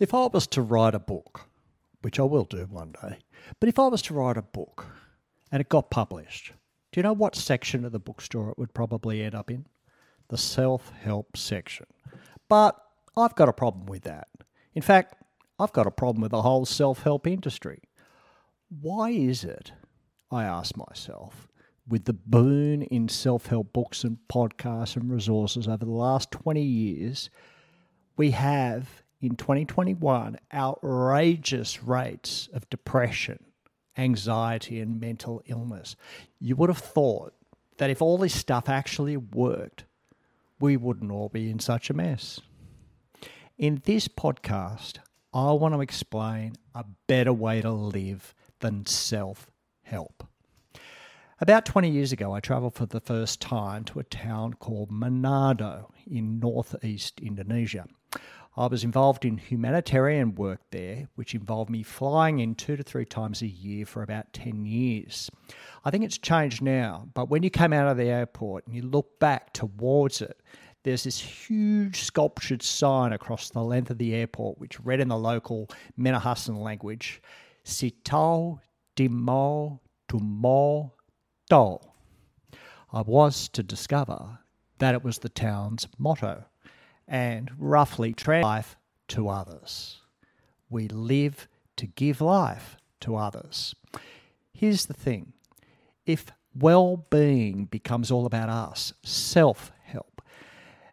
If I was to write a book, which I will do one day, but if I was to write a book and it got published, do you know what section of the bookstore it would probably end up in? The self help section. But I've got a problem with that. In fact, I've got a problem with the whole self help industry. Why is it, I ask myself, with the boon in self help books and podcasts and resources over the last 20 years, we have in 2021 outrageous rates of depression, anxiety, and mental illness. You would have thought that if all this stuff actually worked, we wouldn't all be in such a mess. In this podcast, I want to explain a better way to live than self help. About 20 years ago, I travelled for the first time to a town called Manado in northeast Indonesia. I was involved in humanitarian work there, which involved me flying in two to three times a year for about 10 years. I think it's changed now, but when you came out of the airport and you look back towards it, there's this huge sculptured sign across the length of the airport, which read in the local Minahasan language, Sitau Dimo Tumo Do. I was to discover that it was the town's motto and roughly translate life to others. We live to give life to others. Here's the thing if well being becomes all about us, self help,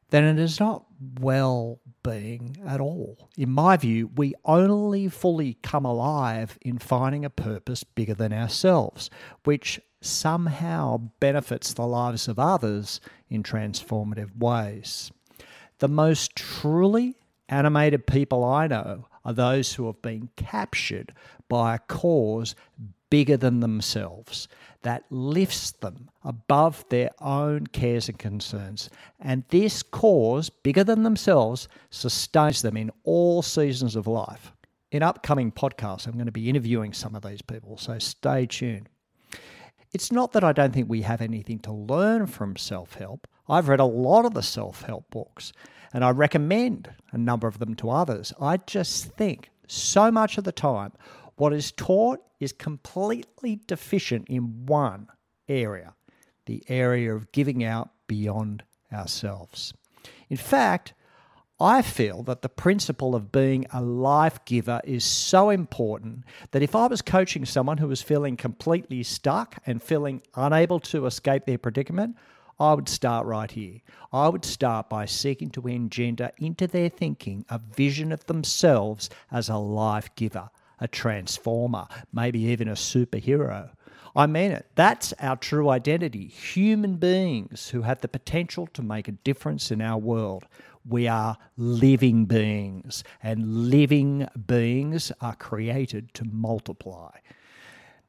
then it is not well being at all. In my view, we only fully come alive in finding a purpose bigger than ourselves, which somehow benefits the lives of others in transformative ways. The most truly animated people I know are those who have been captured by a cause bigger than themselves that lifts them above their own cares and concerns. And this cause, bigger than themselves, sustains them in all seasons of life. In upcoming podcasts, I'm going to be interviewing some of these people, so stay tuned. It's not that I don't think we have anything to learn from self help. I've read a lot of the self help books and I recommend a number of them to others. I just think so much of the time what is taught is completely deficient in one area the area of giving out beyond ourselves. In fact, I feel that the principle of being a life giver is so important that if I was coaching someone who was feeling completely stuck and feeling unable to escape their predicament, I would start right here. I would start by seeking to engender into their thinking a vision of themselves as a life giver, a transformer, maybe even a superhero. I mean it. That's our true identity. Human beings who have the potential to make a difference in our world. We are living beings, and living beings are created to multiply.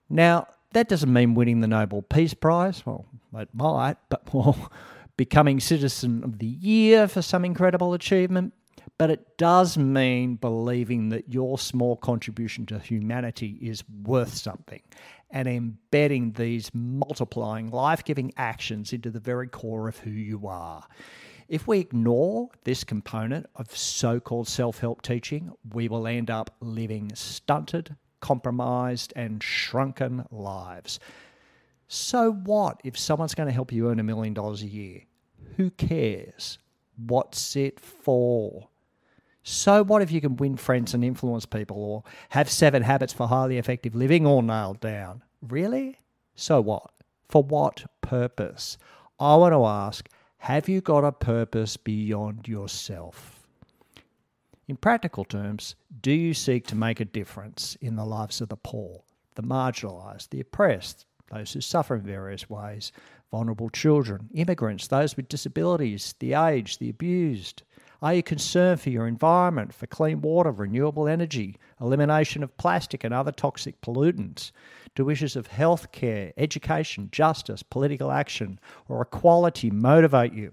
Now, that doesn't mean winning the Nobel Peace Prize. Well, it might, but well, becoming Citizen of the Year for some incredible achievement. But it does mean believing that your small contribution to humanity is worth something and embedding these multiplying, life giving actions into the very core of who you are. If we ignore this component of so called self help teaching, we will end up living stunted, compromised, and shrunken lives. So what if someone's going to help you earn a million dollars a year? Who cares? What's it for? So what if you can win friends and influence people or have seven habits for highly effective living all nailed down? Really? So what? For what purpose? I want to ask have you got a purpose beyond yourself? In practical terms, do you seek to make a difference in the lives of the poor, the marginalised, the oppressed, those who suffer in various ways, vulnerable children, immigrants, those with disabilities, the aged, the abused? Are you concerned for your environment, for clean water, renewable energy, elimination of plastic and other toxic pollutants? Do issues of healthcare, education, justice, political action, or equality motivate you?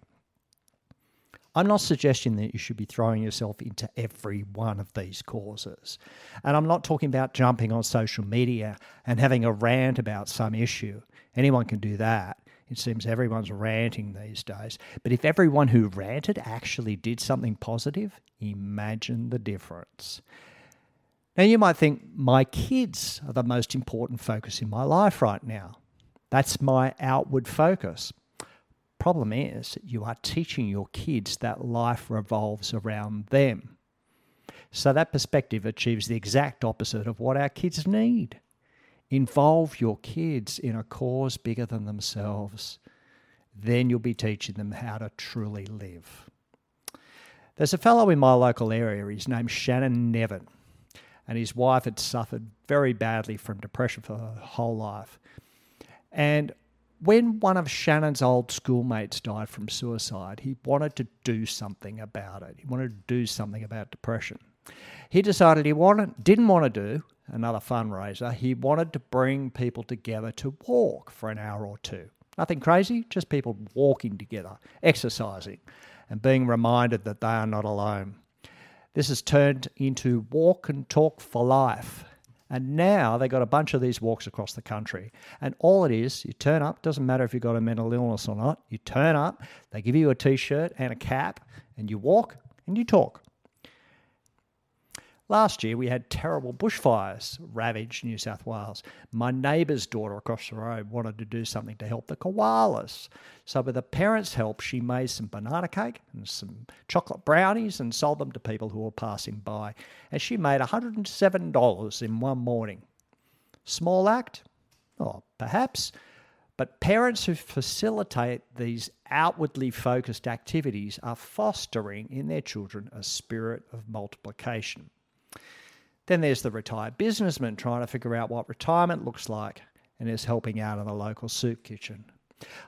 I'm not suggesting that you should be throwing yourself into every one of these causes. And I'm not talking about jumping on social media and having a rant about some issue. Anyone can do that. It seems everyone's ranting these days. But if everyone who ranted actually did something positive, imagine the difference. Now, you might think my kids are the most important focus in my life right now. That's my outward focus. Problem is, you are teaching your kids that life revolves around them. So that perspective achieves the exact opposite of what our kids need. Involve your kids in a cause bigger than themselves. Then you'll be teaching them how to truly live. There's a fellow in my local area, his name's Shannon Nevin, and his wife had suffered very badly from depression for her whole life. And when one of Shannon's old schoolmates died from suicide, he wanted to do something about it. He wanted to do something about depression. He decided he wanted, didn't want to do another fundraiser. He wanted to bring people together to walk for an hour or two. Nothing crazy, just people walking together, exercising, and being reminded that they are not alone. This has turned into Walk and Talk for Life. And now they've got a bunch of these walks across the country. And all it is, you turn up, doesn't matter if you've got a mental illness or not, you turn up, they give you a t shirt and a cap, and you walk and you talk. Last year, we had terrible bushfires ravage New South Wales. My neighbour's daughter across the road wanted to do something to help the koalas. So, with the parents' help, she made some banana cake and some chocolate brownies and sold them to people who were passing by. And she made $107 in one morning. Small act? Oh, perhaps. But parents who facilitate these outwardly focused activities are fostering in their children a spirit of multiplication. Then there's the retired businessman trying to figure out what retirement looks like and is helping out in the local soup kitchen.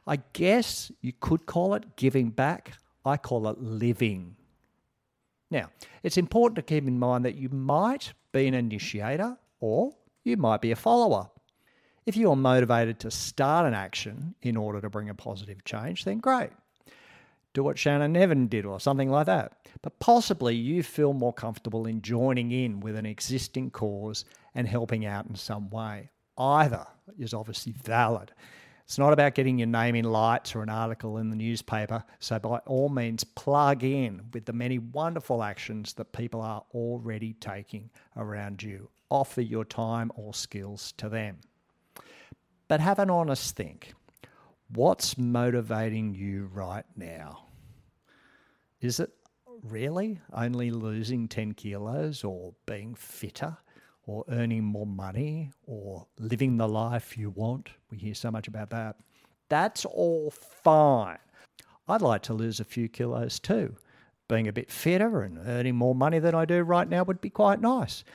I guess you could call it giving back. I call it living. Now, it's important to keep in mind that you might be an initiator or you might be a follower. If you are motivated to start an action in order to bring a positive change, then great do what Shannon Nevin did or something like that. But possibly you feel more comfortable in joining in with an existing cause and helping out in some way. Either is obviously valid. It's not about getting your name in lights or an article in the newspaper. So, by all means, plug in with the many wonderful actions that people are already taking around you. Offer your time or skills to them. But have an honest think What's motivating you right now? Is it really only losing 10 kilos or being fitter or earning more money or living the life you want? We hear so much about that. That's all fine. I'd like to lose a few kilos too. Being a bit fitter and earning more money than I do right now would be quite nice.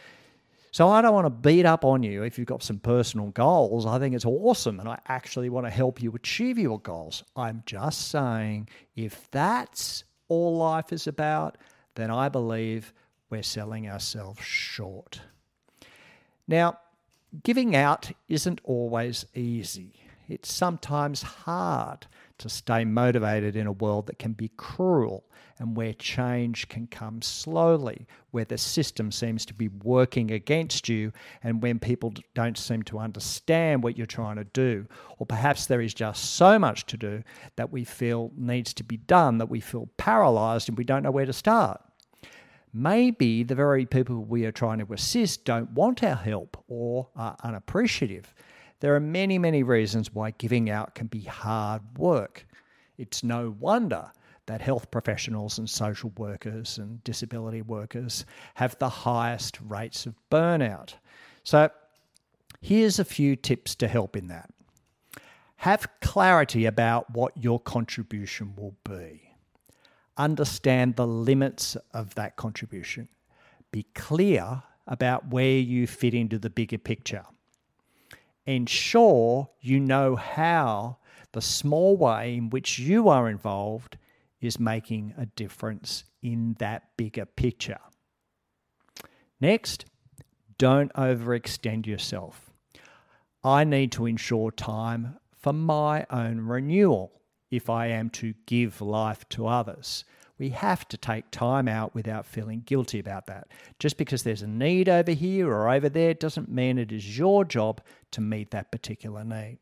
So I don't want to beat up on you if you've got some personal goals. I think it's awesome and I actually want to help you achieve your goals. I'm just saying if that's all life is about, then I believe we're selling ourselves short. Now, giving out isn't always easy. It's sometimes hard to stay motivated in a world that can be cruel and where change can come slowly, where the system seems to be working against you, and when people don't seem to understand what you're trying to do. Or perhaps there is just so much to do that we feel needs to be done that we feel paralyzed and we don't know where to start. Maybe the very people we are trying to assist don't want our help or are unappreciative. There are many, many reasons why giving out can be hard work. It's no wonder that health professionals and social workers and disability workers have the highest rates of burnout. So, here's a few tips to help in that. Have clarity about what your contribution will be. Understand the limits of that contribution. Be clear about where you fit into the bigger picture. Ensure you know how the small way in which you are involved is making a difference in that bigger picture. Next, don't overextend yourself. I need to ensure time for my own renewal if I am to give life to others. We have to take time out without feeling guilty about that. Just because there's a need over here or over there doesn't mean it is your job to meet that particular need.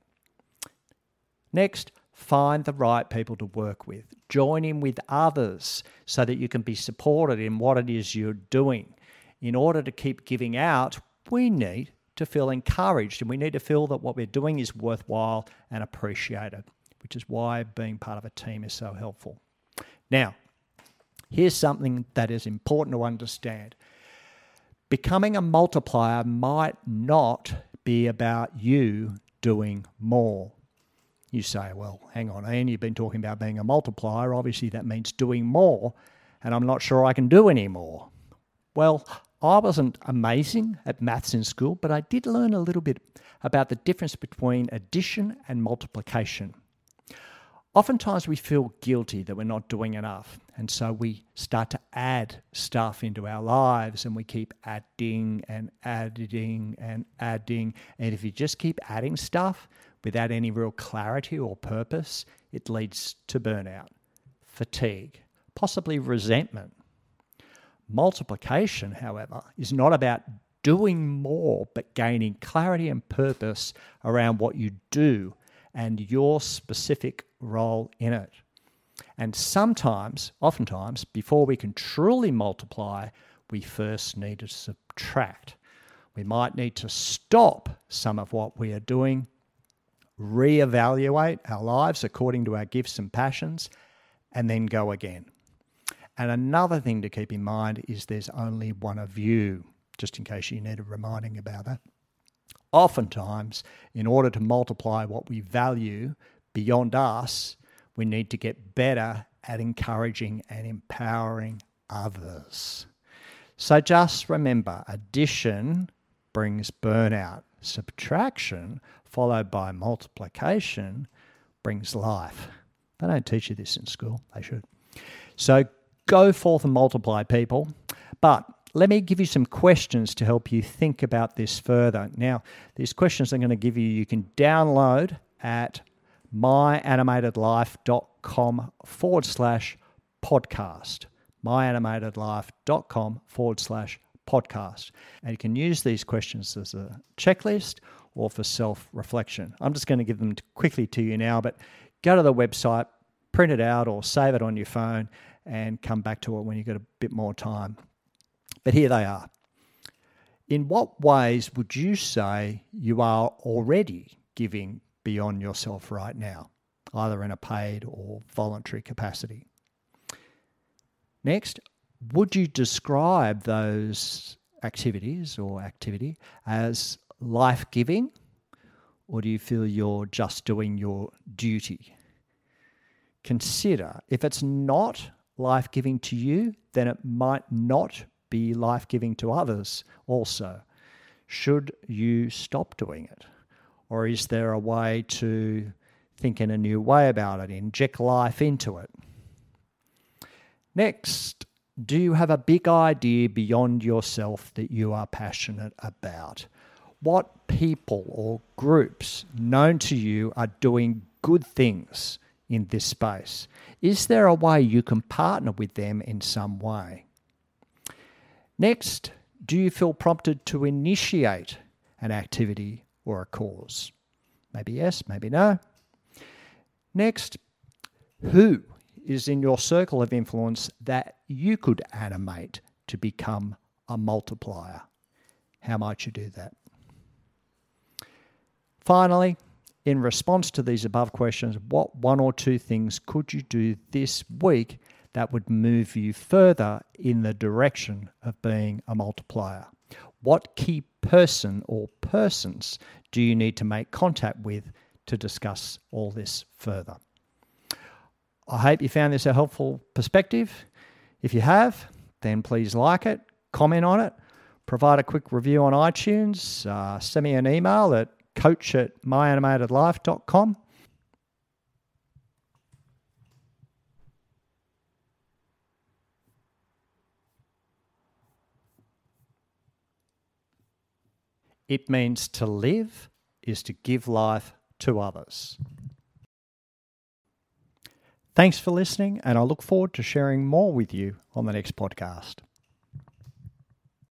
Next, Find the right people to work with. Join in with others so that you can be supported in what it is you're doing. In order to keep giving out, we need to feel encouraged and we need to feel that what we're doing is worthwhile and appreciated, which is why being part of a team is so helpful. Now, here's something that is important to understand becoming a multiplier might not be about you doing more. You say, well, hang on, Ian, you've been talking about being a multiplier. Obviously, that means doing more, and I'm not sure I can do any more. Well, I wasn't amazing at maths in school, but I did learn a little bit about the difference between addition and multiplication. Oftentimes, we feel guilty that we're not doing enough, and so we start to add stuff into our lives and we keep adding and adding and adding. And if you just keep adding stuff, without any real clarity or purpose, it leads to burnout, fatigue, possibly resentment. Multiplication, however, is not about doing more, but gaining clarity and purpose around what you do and your specific role in it. And sometimes, oftentimes, before we can truly multiply, we first need to subtract. We might need to stop some of what we are doing reevaluate our lives according to our gifts and passions, and then go again. And another thing to keep in mind is there's only one of you, just in case you need a reminding about that. Oftentimes, in order to multiply what we value beyond us, we need to get better at encouraging and empowering others. So just remember addition brings burnout, subtraction followed by multiplication brings life. They don't teach you this in school, they should. So go forth and multiply, people. But let me give you some questions to help you think about this further. Now, these questions I'm going to give you, you can download at myanimatedlife.com forward slash podcast. myanimatedlife.com forward slash podcast. And you can use these questions as a checklist or for self reflection. I'm just going to give them quickly to you now, but go to the website, print it out, or save it on your phone and come back to it when you've got a bit more time. But here they are. In what ways would you say you are already giving beyond yourself right now, either in a paid or voluntary capacity? Next, would you describe those activities or activity as life giving, or do you feel you're just doing your duty? Consider if it's not life giving to you, then it might not be life giving to others also. Should you stop doing it? Or is there a way to think in a new way about it, inject life into it? Next, do you have a big idea beyond yourself that you are passionate about? what people or groups known to you are doing good things in this space? Is there a way you can partner with them in some way? Next, do you feel prompted to initiate an activity or a cause? Maybe yes, maybe no. Next, who is in your circle of influence that you could animate to become a multiplier? How might you do that? Finally, in response to these above questions, what one or two things could you do this week that would move you further in the direction of being a multiplier? What key person or persons do you need to make contact with to discuss all this further? I hope you found this a helpful perspective. If you have, then please like it, comment on it, provide a quick review on iTunes, uh, send me an email at coach at myanimatedlife.com. It means to live is to give life to others. Thanks for listening, and I look forward to sharing more with you on the next podcast.